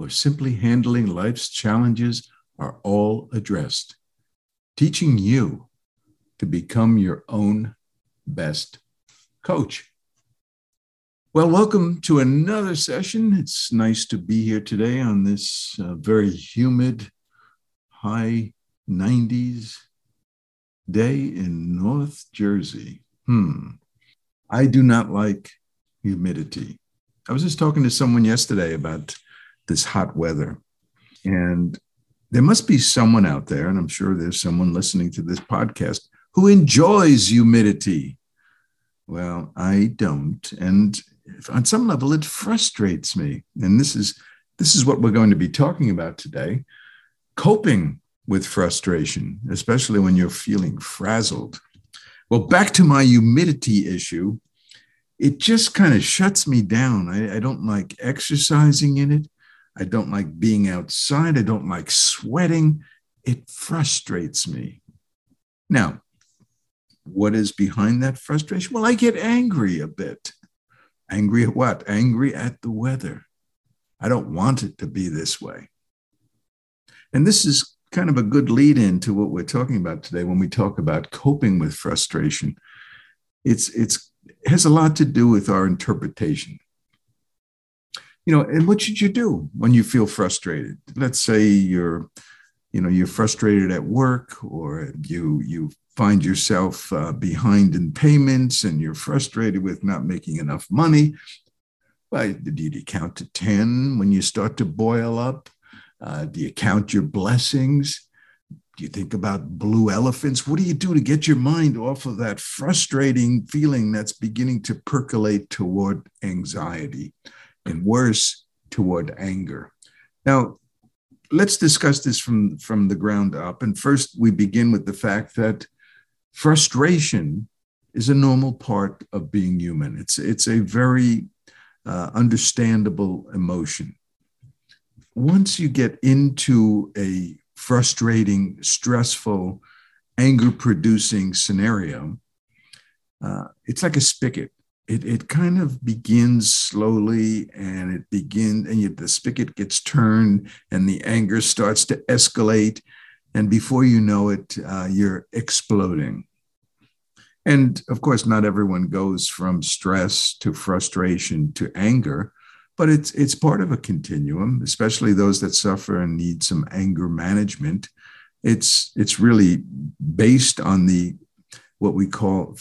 or simply handling life's challenges are all addressed, teaching you to become your own best coach. Well, welcome to another session. It's nice to be here today on this uh, very humid, high 90s day in North Jersey. Hmm. I do not like humidity. I was just talking to someone yesterday about this hot weather. And there must be someone out there, and I'm sure there's someone listening to this podcast who enjoys humidity. Well, I don't. And on some level, it frustrates me. And this is this is what we're going to be talking about today coping with frustration, especially when you're feeling frazzled. Well, back to my humidity issue. It just kind of shuts me down. I, I don't like exercising in it. I don't like being outside. I don't like sweating. It frustrates me. Now, what is behind that frustration? Well, I get angry a bit. Angry at what? Angry at the weather. I don't want it to be this way. And this is kind of a good lead in to what we're talking about today when we talk about coping with frustration. It's, it's, it has a lot to do with our interpretation you know and what should you do when you feel frustrated? Let's say you're you know you're frustrated at work or you you find yourself uh, behind in payments and you're frustrated with not making enough money. Well do you count to 10 when you start to boil up? Uh, do you count your blessings? Do you think about blue elephants? What do you do to get your mind off of that frustrating feeling that's beginning to percolate toward anxiety and worse toward anger. Now, let's discuss this from, from the ground up. And first, we begin with the fact that frustration is a normal part of being human. It's, it's a very uh, understandable emotion. Once you get into a frustrating, stressful, anger producing scenario, uh, it's like a spigot it, it kind of begins slowly and it begins and you, the spigot gets turned and the anger starts to escalate. And before you know it uh, you're exploding. And of course not everyone goes from stress to frustration to anger but it's it's part of a continuum especially those that suffer and need some anger management. It's it's really based on the what we call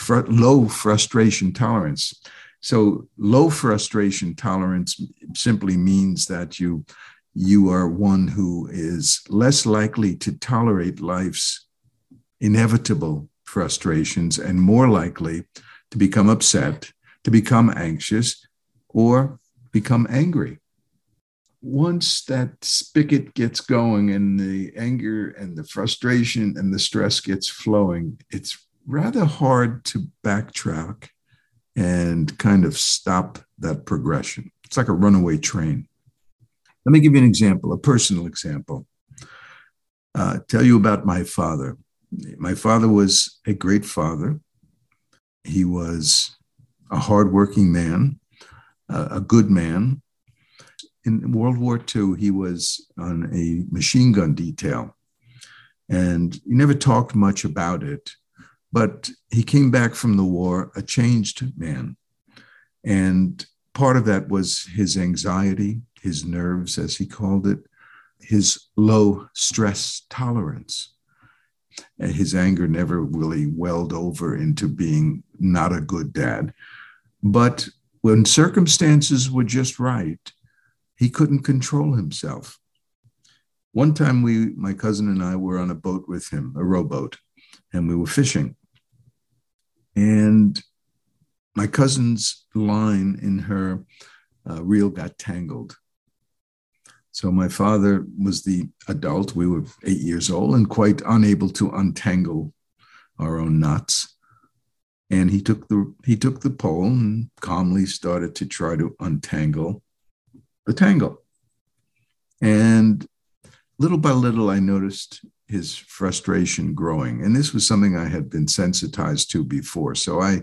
fr- low frustration tolerance. So low frustration tolerance simply means that you you are one who is less likely to tolerate life's inevitable frustrations and more likely to become upset, to become anxious, or become angry. Once that spigot gets going and the anger and the frustration and the stress gets flowing, it's rather hard to backtrack and kind of stop that progression. It's like a runaway train. Let me give you an example, a personal example. Uh, tell you about my father. My father was a great father. He was a hardworking man, a good man. In World War II, he was on a machine gun detail. And he never talked much about it but he came back from the war a changed man. And part of that was his anxiety, his nerves, as he called it, his low stress tolerance. And his anger never really welled over into being not a good dad. But when circumstances were just right, he couldn't control himself. One time we my cousin and I were on a boat with him, a rowboat, and we were fishing. And my cousin's line in her uh, reel got tangled. So my father was the adult. We were eight years old and quite unable to untangle our own knots. And he took the he took the pole and calmly started to try to untangle the tangle. And little by little, I noticed his frustration growing. And this was something I had been sensitized to before. So I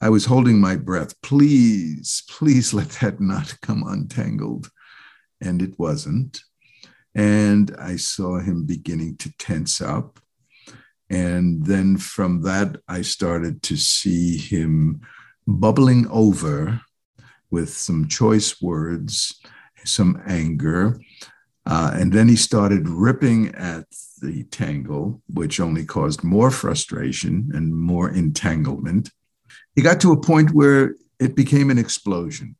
I was holding my breath. Please, please let that knot come untangled and it wasn't. And I saw him beginning to tense up. And then from that, I started to see him bubbling over with some choice words, some anger. Uh, and then he started ripping at the tangle, which only caused more frustration and more entanglement. He got to a point where it became an explosion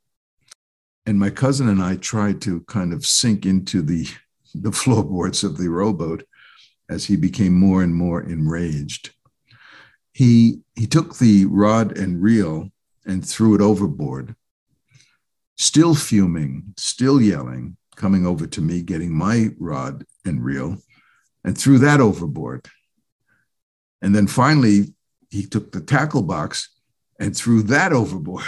and my cousin and I tried to kind of sink into the the floorboards of the rowboat as he became more and more enraged. He he took the rod and reel and threw it overboard. Still fuming, still yelling, coming over to me, getting my rod and reel, and threw that overboard. And then finally, he took the tackle box and threw that overboard.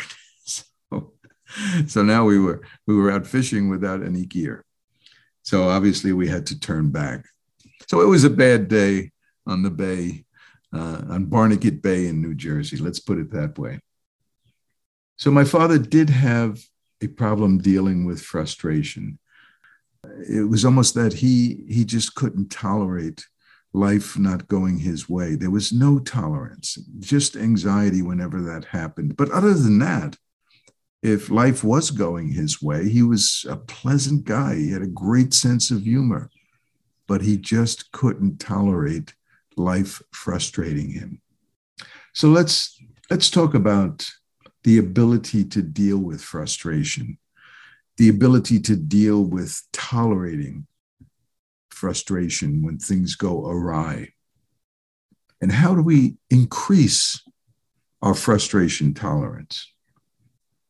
so now we were we were out fishing without any gear. So obviously we had to turn back. So it was a bad day on the bay, uh, on Barnegat Bay in New Jersey. Let's put it that way. So my father did have a problem dealing with frustration. It was almost that he he just couldn't tolerate life not going his way. There was no tolerance, just anxiety whenever that happened. But other than that, if life was going his way, he was a pleasant guy. He had a great sense of humor, but he just couldn't tolerate life frustrating him. So let's let's talk about the ability to deal with frustration, the ability to deal with tolerating frustration when things go awry. And how do we increase our frustration tolerance?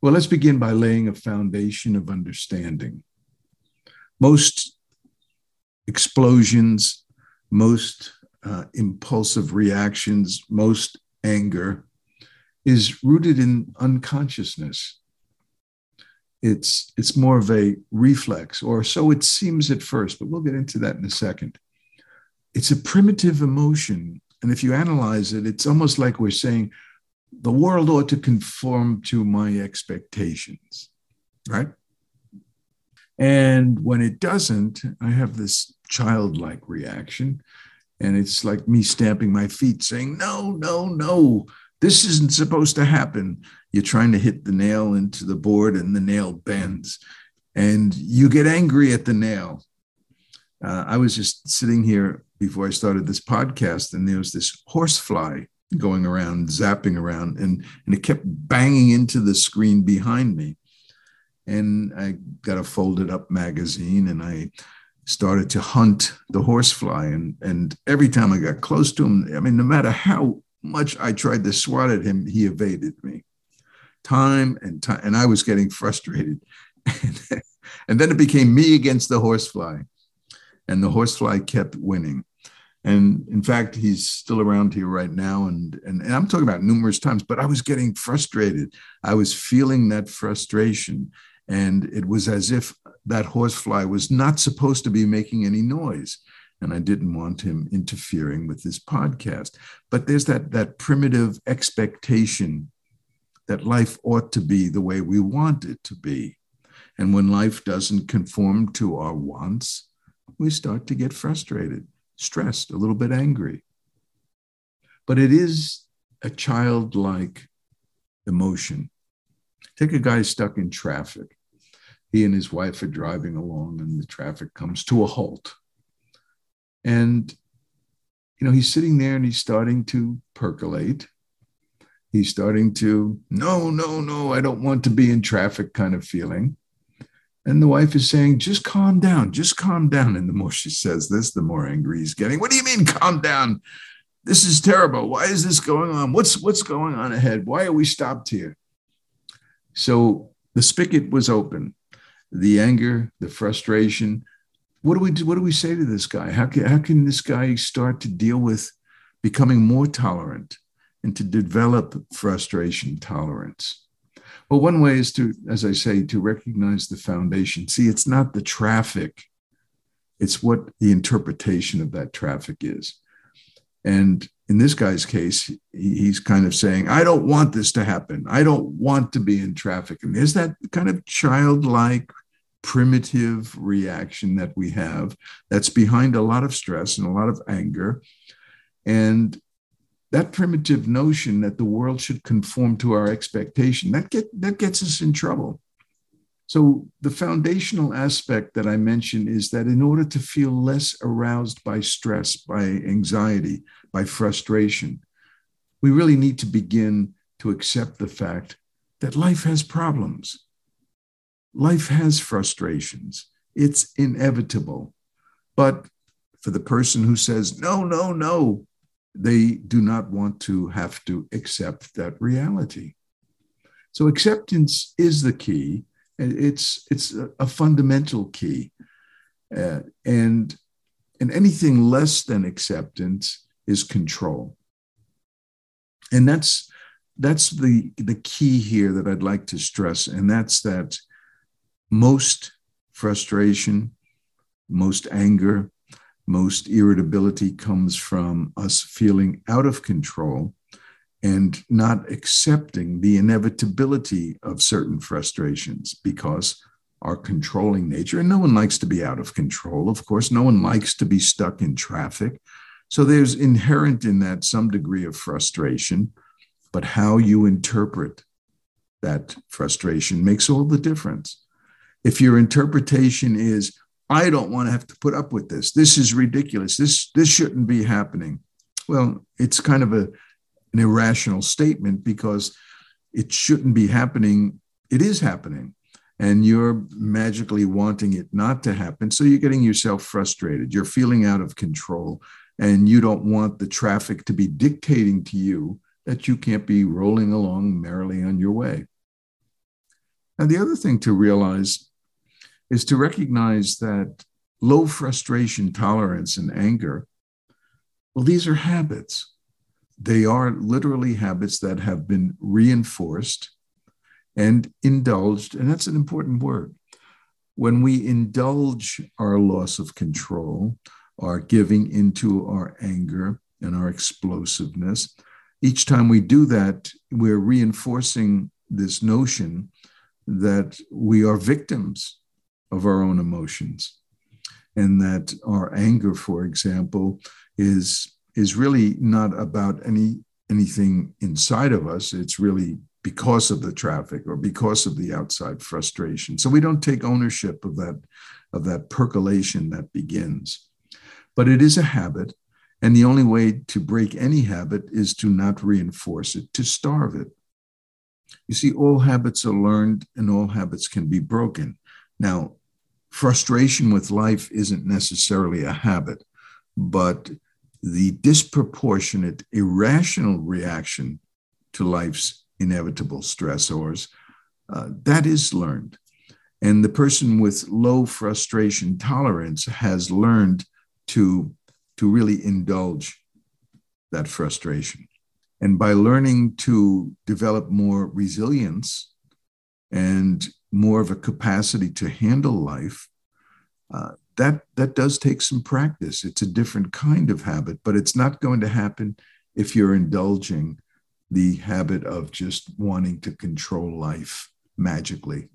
Well, let's begin by laying a foundation of understanding. Most explosions, most uh, impulsive reactions, most anger is rooted in unconsciousness. It's, it's more of a reflex, or so it seems at first, but we'll get into that in a second. It's a primitive emotion. And if you analyze it, it's almost like we're saying, the world ought to conform to my expectations, right? And when it doesn't, I have this childlike reaction. And it's like me stamping my feet saying, no, no, no, this isn't supposed to happen. You're trying to hit the nail into the board and the nail bends. And you get angry at the nail. Uh, I was just sitting here before I started this podcast, and there was this horsefly going around, zapping around, and, and it kept banging into the screen behind me. And I got a folded up magazine and I started to hunt the horsefly. And, and every time I got close to him, I mean, no matter how much I tried to swat at him, he evaded me time and time. And I was getting frustrated. and then it became me against the horsefly. And the horsefly kept winning. And in fact, he's still around here right now. And, and, and I'm talking about numerous times, but I was getting frustrated. I was feeling that frustration. And it was as if that horsefly was not supposed to be making any noise. And I didn't want him interfering with this podcast. But there's that, that primitive expectation that life ought to be the way we want it to be. And when life doesn't conform to our wants, we start to get frustrated stressed, a little bit angry. But it is a childlike emotion. Take a guy stuck in traffic. He and his wife are driving along, and the traffic comes to a halt. And, you know, he's sitting there and he's starting to percolate. He's starting to, no, no, no, I don't want to be in traffic kind of feeling. And the wife is saying, just calm down, just calm down. And the more she says this, the more angry he's getting. What do you mean, calm down? This is terrible. Why is this going on? What's what's going on ahead? Why are we stopped here? So the spigot was open. the anger, the frustration. What do we do? What do we say to this guy? How can, how can this guy start to deal with becoming more tolerant and to develop frustration tolerance? Well, one way is to, as I say, to recognize the foundation. See, it's not the traffic, it's what the interpretation of that traffic is. And in this guy's case, he's kind of saying, I don't want this to happen. I don't want to be in traffic. And there's that kind of childlike, primitive reaction that we have that's behind a lot of stress and a lot of anger. And that primitive notion that the world should conform to our expectation that get that gets us in trouble. So the foundational aspect that i mentioned is that in order to feel less aroused by stress by anxiety by frustration we really need to begin to accept the fact that life has problems. Life has frustrations. It's inevitable. But for the person who says no no no they do not want to have to accept that reality. So acceptance is the key. It's it's a, fundamental key, uh, and and anything less than acceptance is control. And that's that's the the key here that I'd like to stress, and that's that most frustration, most anger, most irritability comes from us feeling out of control and not accepting the inevitability of certain frustrations because our controlling nature, and no one likes to be out of control. Of course, no one likes to be stuck in traffic. So there's inherent in that some degree of frustration, but how you interpret that frustration makes all the difference. If your interpretation is, I don't want to have to put up with this. This is ridiculous. This this shouldn't be happening. Well, it's kind of a an irrational statement because it shouldn't be happening. It is happening. And you're magically wanting it not to happen. So you're getting yourself frustrated. You're feeling out of control. And you don't want the traffic to be dictating to you that you can't be rolling along merrily on your way. And the other thing to realize is to recognize that low frustration tolerance and anger, well, these are habits. They are literally habits that have been reinforced and indulged. And that's an important word. When we indulge our loss of control, our giving into our anger and our explosiveness, each time we do that, we're reinforcing this notion that we are victims of our own emotions. And that our anger for example is is really not about any anything inside of us. It's really because of the traffic or because of the outside frustration. So we don't take ownership of that of that percolation that begins. But it is a habit. And the only way to break any habit is to not reinforce it to starve it. You see all habits are learned and all habits can be broken. Now frustration with life isn't necessarily a habit, but the disproportionate, irrational reaction to life's inevitable stressors, uh, that is learned. And the person with low frustration tolerance has learned to, to really indulge that frustration. And by learning to develop more resilience and more of a capacity to handle life, uh, that that does take some practice. It's a different kind of habit, but it's not going to happen if you're indulging the habit of just wanting to control life magically.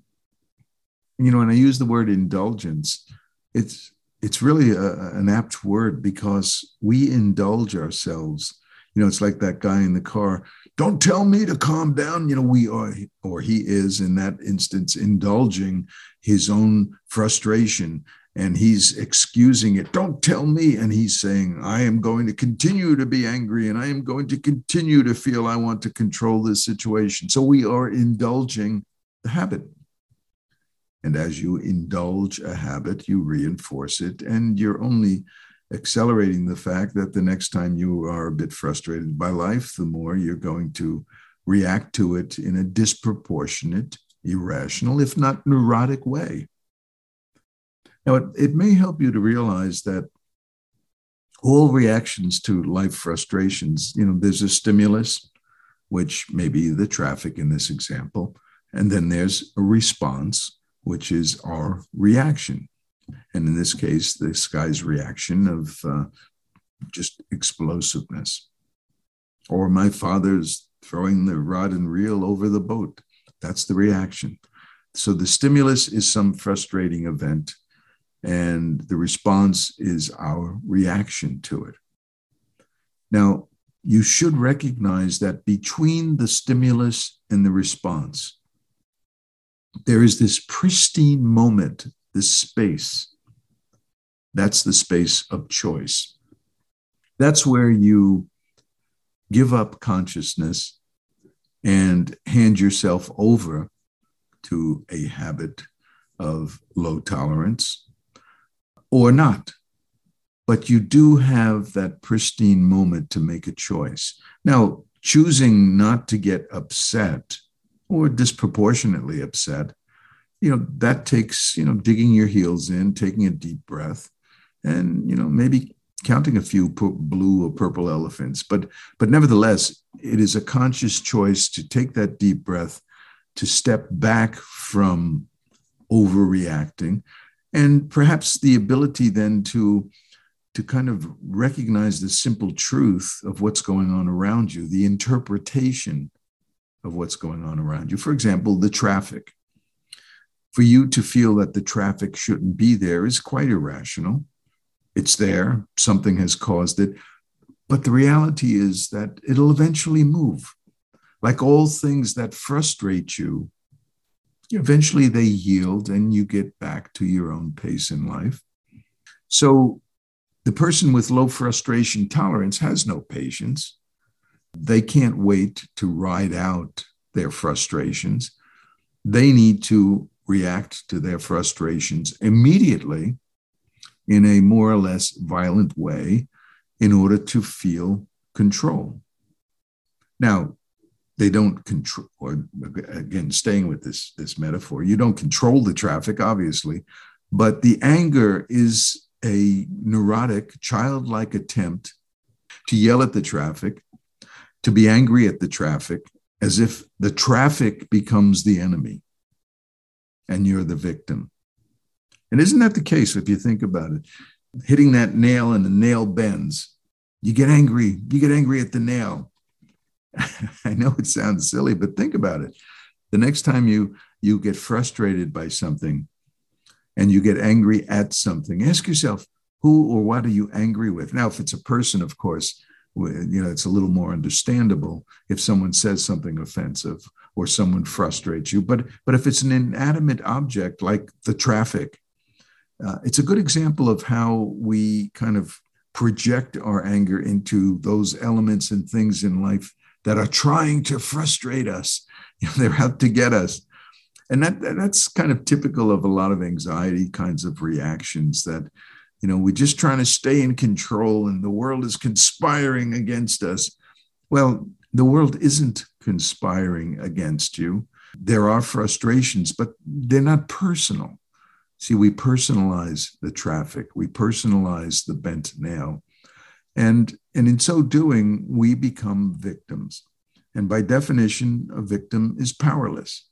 You know, when I use the word indulgence, it's it's really a, an apt word because we indulge ourselves. You know, it's like that guy in the car don't tell me to calm down. You know, we are, or he is in that instance, indulging his own frustration and he's excusing it. Don't tell me. And he's saying, I am going to continue to be angry and I am going to continue to feel I want to control this situation. So we are indulging the habit. And as you indulge a habit, you reinforce it, and you're only accelerating the fact that the next time you are a bit frustrated by life, the more you're going to react to it in a disproportionate, irrational, if not neurotic way. Now, it, it may help you to realize that all reactions to life frustrations, you know, there's a stimulus, which may be the traffic in this example, and then there's a response, which is our reaction. And in this case, this guy's reaction of uh, just explosiveness. Or my father's throwing the rod and reel over the boat. That's the reaction. So the stimulus is some frustrating event, and the response is our reaction to it. Now, you should recognize that between the stimulus and the response, there is this pristine moment, this space. That's the space of choice. That's where you give up consciousness and hand yourself over to a habit of low tolerance or not. But you do have that pristine moment to make a choice. Now, choosing not to get upset or disproportionately upset, you know, that takes, you know, digging your heels in, taking a deep breath, and, you know, maybe counting a few blue or purple elephants. But, but nevertheless, it is a conscious choice to take that deep breath, to step back from overreacting, and perhaps the ability then to to kind of recognize the simple truth of what's going on around you, the interpretation of what's going on around you. For example, the traffic. For you to feel that the traffic shouldn't be there is quite irrational. It's there, something has caused it. But the reality is that it'll eventually move. Like all things that frustrate you, eventually they yield and you get back to your own pace in life. So the person with low frustration tolerance has no patience. They can't wait to ride out their frustrations. They need to react to their frustrations immediately in a more or less violent way in order to feel control. Now, they don't control, or again, staying with this, this metaphor, you don't control the traffic, obviously, but the anger is a neurotic, childlike attempt to yell at the traffic, to be angry at the traffic, as if the traffic becomes the enemy and you're the victim. And isn't that the case if you think about it? Hitting that nail and the nail bends. You get angry. You get angry at the nail. I know it sounds silly, but think about it. The next time you you get frustrated by something and you get angry at something, ask yourself, who or what are you angry with? Now, if it's a person, of course, you know, it's a little more understandable if someone says something offensive or someone frustrates you. But but if it's an inanimate object like the traffic, uh, it's a good example of how we kind of project our anger into those elements and things in life that are trying to frustrate us. They're out to get us. And that, that's kind of typical of a lot of anxiety kinds of reactions that, you know, we're just trying to stay in control and the world is conspiring against us. Well, the world isn't conspiring against you. There are frustrations, but they're not personal. See, we personalize the traffic, we personalize the bent nail. And, and in so doing, we become victims. And by definition, a victim is powerless.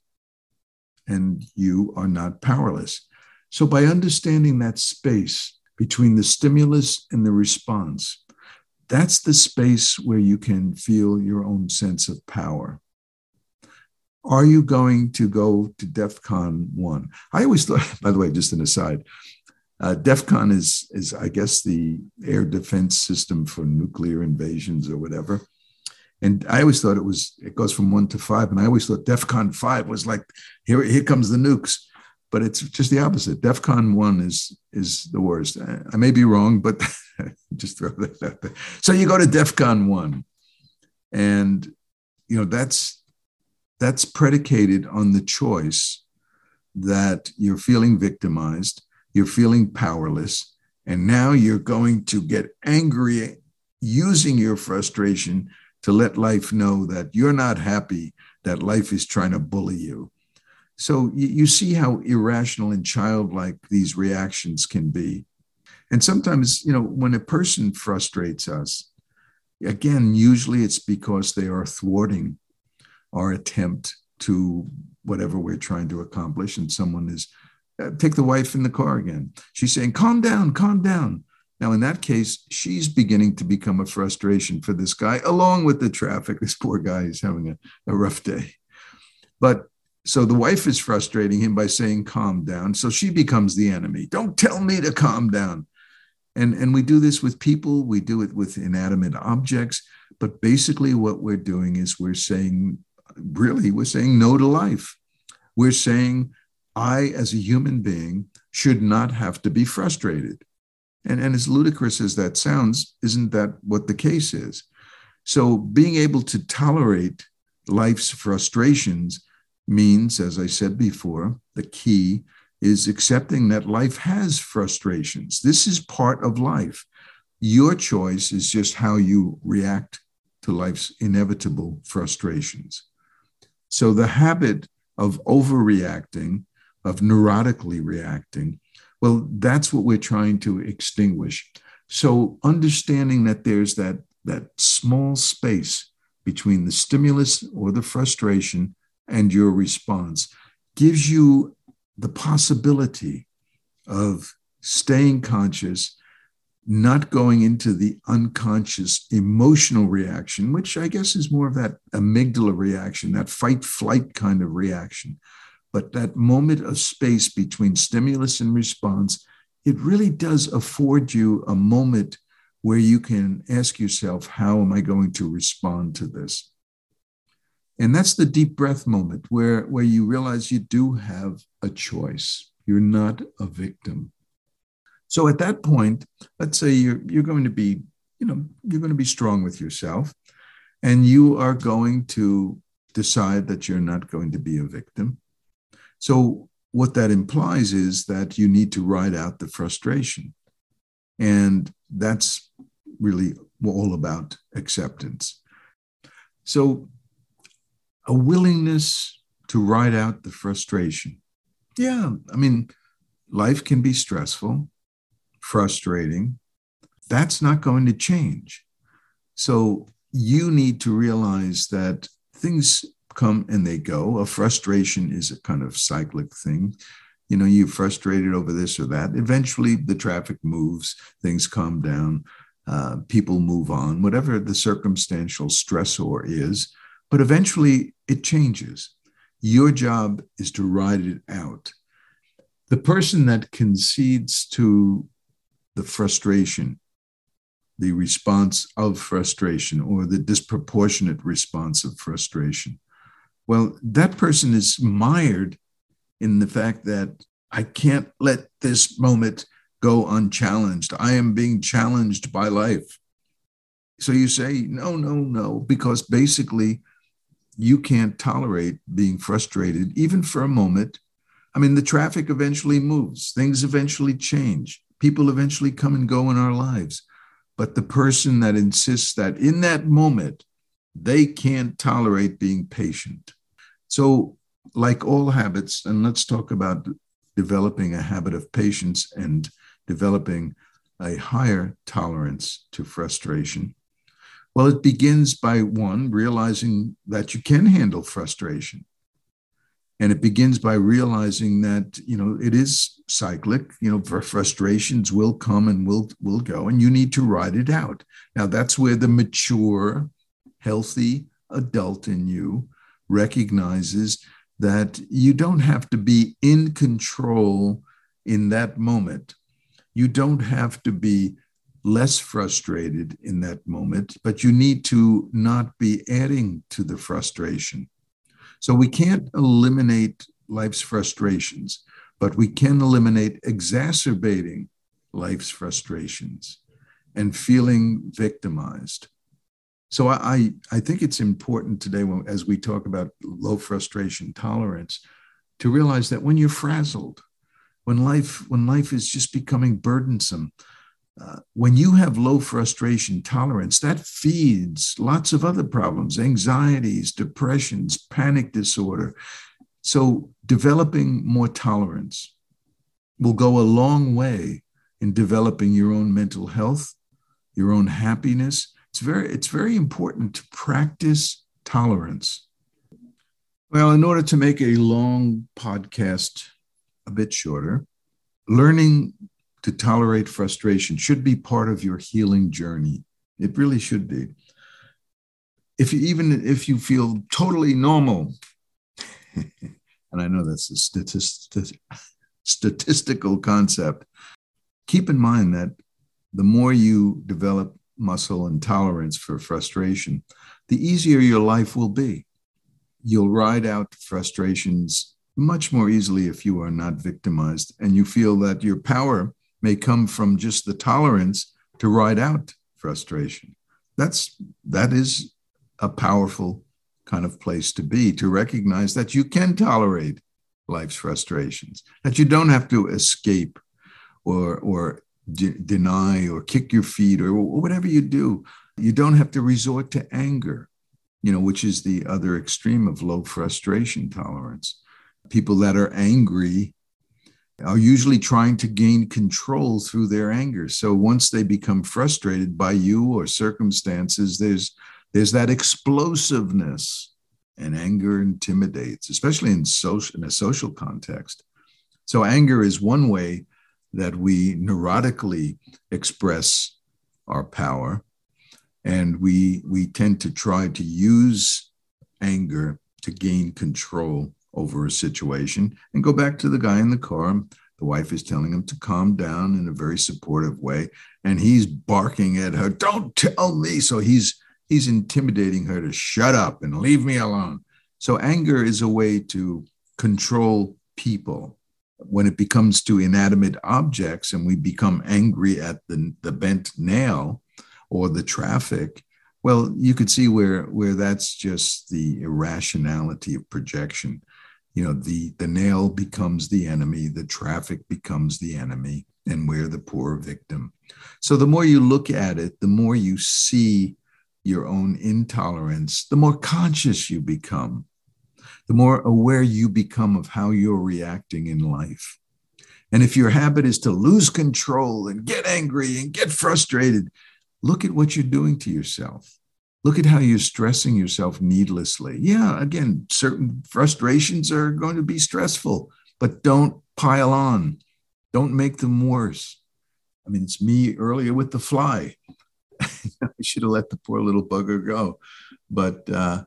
And you are not powerless. So, by understanding that space between the stimulus and the response, that's the space where you can feel your own sense of power. Are you going to go to DEF CON 1? I always thought, by the way, just an aside, uh, DEFCON is, is, I guess, the air defense system for nuclear invasions or whatever. And I always thought it was, it goes from one to five. And I always thought DEFCON 5 was like, here, here comes the nukes. But it's just the opposite. DEFCON 1 is, is the worst. I may be wrong, but just throw that out there. So you go to DEFCON 1. And, you know, that's, that's predicated on the choice that you're feeling victimized you're feeling powerless, and now you're going to get angry using your frustration to let life know that you're not happy, that life is trying to bully you. So you see how irrational and childlike these reactions can be. And sometimes, you know, when a person frustrates us, again, usually it's because they are thwarting our attempt to whatever we're trying to accomplish. And someone is, uh, take the wife in the car again. She's saying, calm down, calm down. Now, in that case, she's beginning to become a frustration for this guy, along with the traffic. This poor guy is having a, a rough day. But so the wife is frustrating him by saying, calm down. So she becomes the enemy. Don't tell me to calm down. And, and we do this with people, we do it with inanimate objects. But basically, what we're doing is we're saying, really, we're saying no to life. We're saying, I, as a human being, should not have to be frustrated. And, and as ludicrous as that sounds, isn't that what the case is? So being able to tolerate life's frustrations means, as I said before, the key is accepting that life has frustrations. This is part of life. Your choice is just how you react to life's inevitable frustrations. So the habit of overreacting, of neurotically reacting, well, that's what we're trying to extinguish. So understanding that there's that, that small space between the stimulus or the frustration and your response gives you the possibility of staying conscious, not going into the unconscious emotional reaction, which I guess is more of that amygdala reaction, that fight flight kind of reaction. But that moment of space between stimulus and response, it really does afford you a moment where you can ask yourself, how am I going to respond to this? And that's the deep breath moment where, where you realize you do have a choice. You're not a victim. So at that point, let's say you're, you're going to be, you know, you're going to be strong with yourself and you are going to decide that you're not going to be a victim. So what that implies is that you need to ride out the frustration. And that's really all about acceptance. So a willingness to ride out the frustration. Yeah, I mean, life can be stressful, frustrating. That's not going to change. So you need to realize that things come and they go. A frustration is a kind of cyclic thing. You know, you're frustrated over this or that. Eventually, the traffic moves, things calm down, uh, people move on, whatever the circumstantial stressor is but eventually it changes. Your job is to ride it out. The person that concedes to the frustration, the response of frustration, or the disproportionate response of frustration, well, that person is mired in the fact that I can't let this moment go unchallenged. I am being challenged by life. So you say, no, no, no, because basically you can't tolerate being frustrated, even for a moment. I mean, the traffic eventually moves, things eventually change, people eventually come and go in our lives. But the person that insists that in that moment, they can't tolerate being patient. So, like all habits, and let's talk about developing a habit of patience and developing a higher tolerance to frustration. Well, it begins by one, realizing that you can handle frustration. And it begins by realizing that, you know, it is cyclic, you know, frustrations will come and will will go, and you need to ride it out. Now that's where the mature, healthy adult in you recognizes that you don't have to be in control in that moment. You don't have to be less frustrated in that moment, but you need to not be adding to the frustration. So we can't eliminate life's frustrations, but we can eliminate exacerbating life's frustrations and feeling victimized. So I, I think it's important today, when, as we talk about low frustration tolerance, to realize that when you're frazzled, when life when life is just becoming burdensome, uh, when you have low frustration tolerance, that feeds lots of other problems, anxieties, depressions, panic disorder. So, developing more tolerance will go a long way in developing your own mental health, your own happiness. It's very, it's very important to practice tolerance. Well, in order to make a long podcast a bit shorter, learning to tolerate frustration should be part of your healing journey. It really should be. If you even if you feel totally normal, and I know that's a statistic, statistical concept, keep in mind that the more you develop muscle and tolerance for frustration, the easier your life will be. You'll ride out frustrations much more easily if you are not victimized and you feel that your power may come from just the tolerance to ride out frustration. That's that is a powerful kind of place to be to recognize that you can tolerate life's frustrations, that you don't have to escape or, or de- deny or kick your feet or whatever you do. You don't have to resort to anger, you know, which is the other extreme of low frustration tolerance. People that are angry are usually trying to gain control through their anger. So once they become frustrated by you or circumstances, there's there's that explosiveness and anger intimidates, especially in social in a social context. So anger is one way that we neurotically express our power, and we we tend to try to use anger to gain control over a situation. And go back to the guy in the car. The wife is telling him to calm down in a very supportive way, and he's barking at her, "Don't tell me!" So he's he's intimidating her to shut up and leave me alone. So anger is a way to control people. When it becomes to inanimate objects and we become angry at the, the bent nail or the traffic, well, you could see where, where that's just the irrationality of projection. You know, the, the nail becomes the enemy, the traffic becomes the enemy, and we're the poor victim. So the more you look at it, the more you see your own intolerance, the more conscious you become, the more aware you become of how you're reacting in life. And if your habit is to lose control and get angry and get frustrated, look at what you're doing to yourself. Look at how you're stressing yourself needlessly. Yeah, again, certain frustrations are going to be stressful, but don't pile on. Don't make them worse. I mean, it's me earlier with the fly. I should have let the poor little bugger go. But uh,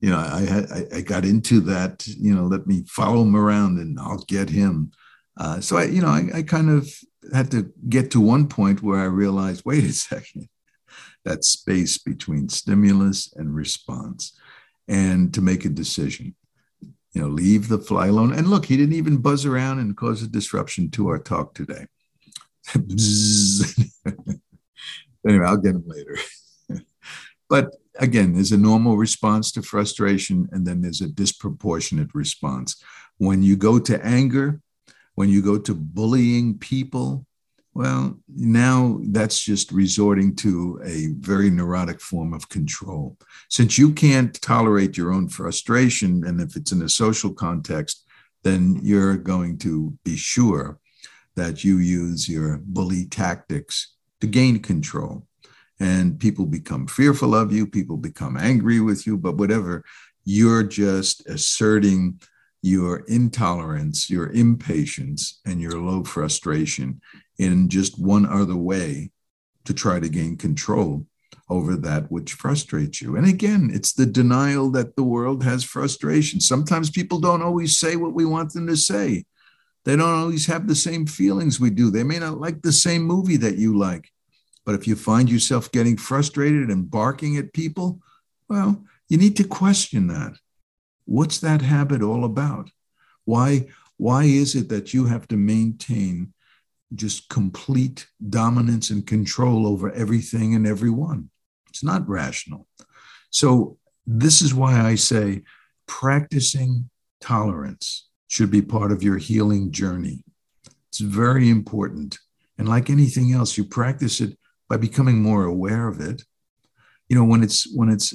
you know, I I, I, got into that. You know, let me follow him around and I'll get him. Uh, so I, you know, I, I kind of had to get to one point where I realized, wait a second, that space between stimulus and response, and to make a decision. You know, leave the fly alone. And look, he didn't even buzz around and cause a disruption to our talk today. anyway, I'll get him later. but again, there's a normal response to frustration, and then there's a disproportionate response. When you go to anger, when you go to bullying people, well, now that's just resorting to a very neurotic form of control. Since you can't tolerate your own frustration, and if it's in a social context, then you're going to be sure that you use your bully tactics to gain control. And people become fearful of you, people become angry with you, but whatever, you're just asserting your intolerance, your impatience, and your low frustration in just one other way to try to gain control over that which frustrates you. And again, it's the denial that the world has frustration. Sometimes people don't always say what we want them to say. They don't always have the same feelings we do. They may not like the same movie that you like. But if you find yourself getting frustrated and barking at people, well, you need to question that. What's that habit all about? Why, why is it that you have to maintain just complete dominance and control over everything and everyone? It's not rational. So, this is why I say practicing tolerance should be part of your healing journey. It's very important. And like anything else, you practice it by becoming more aware of it. You know, when it's when it's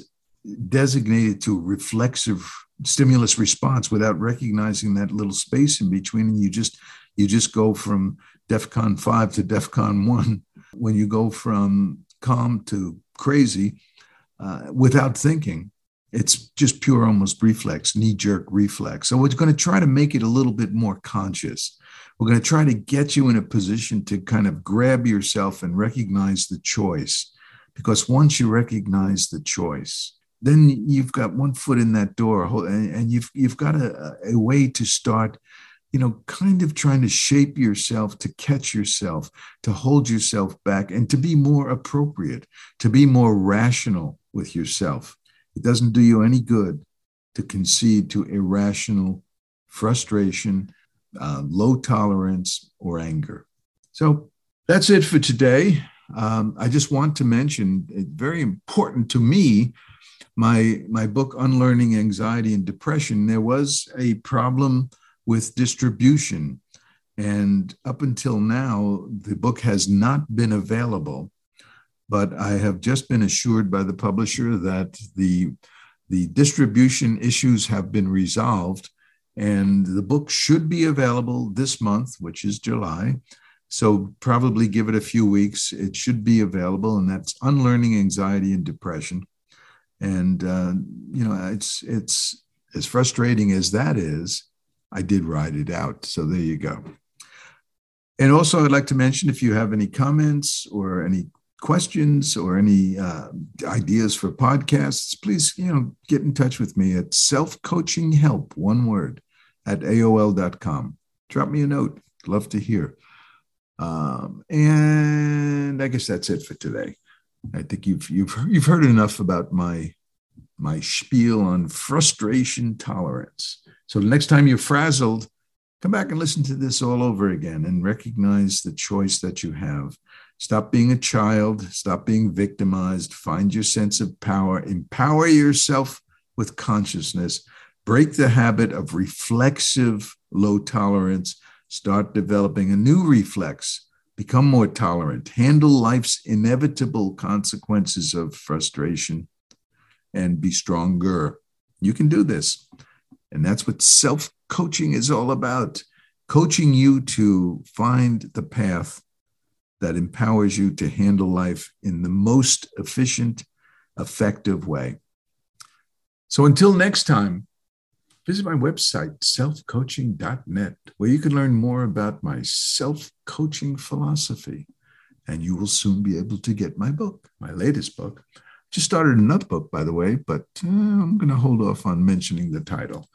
designated to reflexive stimulus response without recognizing that little space in between and you just you just go from defcon 5 to defcon 1 when you go from calm to crazy uh, without thinking it's just pure almost reflex knee jerk reflex. So we're going to try to make it a little bit more conscious. We're going to try to get you in a position to kind of grab yourself and recognize the choice because once you recognize the choice then you've got one foot in that door and you've you've got a, a way to start you know kind of trying to shape yourself to catch yourself to hold yourself back and to be more appropriate to be more rational with yourself. It doesn't do you any good to concede to irrational frustration uh, low tolerance or anger. So that's it for today. Um, i just want to mention it's very important to me my my book unlearning anxiety and depression. There was a problem with distribution. And up until now the book has not been available but i have just been assured by the publisher that the the distribution issues have been resolved and the book should be available this month which is july. So probably give it a few weeks it should be available and that's unlearning anxiety and depression. And uh, you know it's it's as frustrating as that is i did write it out. So there you go. And also i'd like to mention if you have any comments or any questions or any uh, ideas for podcasts please you know get in touch with me at self-coaching help one word at aol.com drop me a note. Love to hear. Um, and i guess that's it for today. I think you've you've you've heard enough about my my spiel on frustration tolerance. So the next time you're frazzled, come back and listen to this all over again and recognize the choice that you have. Stop being a child, stop being victimized, find your sense of power, empower yourself with consciousness, break the habit of reflexive low tolerance, start developing a new reflex become more tolerant, handle life's inevitable consequences of frustration, and be stronger. You can do this. And that's what self coaching is all about coaching you to find the path that empowers you to handle life in the most efficient, effective way. So until next time, visit my website, selfcoaching.net, where you can learn more about my self coaching philosophy. And you will soon be able to get my book, my latest book. Just started another book, by the way, but uh, I'm going to hold off on mentioning the title.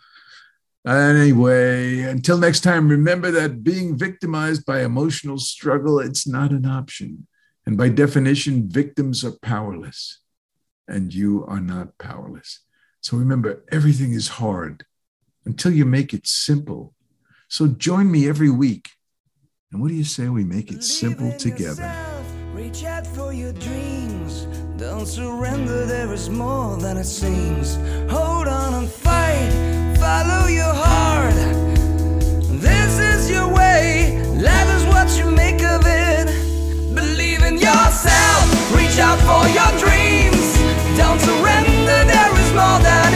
Anyway, until next time, remember that being victimized by emotional struggle, it's not an option. And by definition, victims are powerless, and you are not powerless. So remember, everything is hard until you make it simple. So join me every week. And what do you say we make it simple together? Yourself, don't surrender, there is more than it seems. Hold on and fight, follow your heart. This is your way, life is what you make of it. Believe in yourself, reach out for your dreams. Don't surrender, there is more than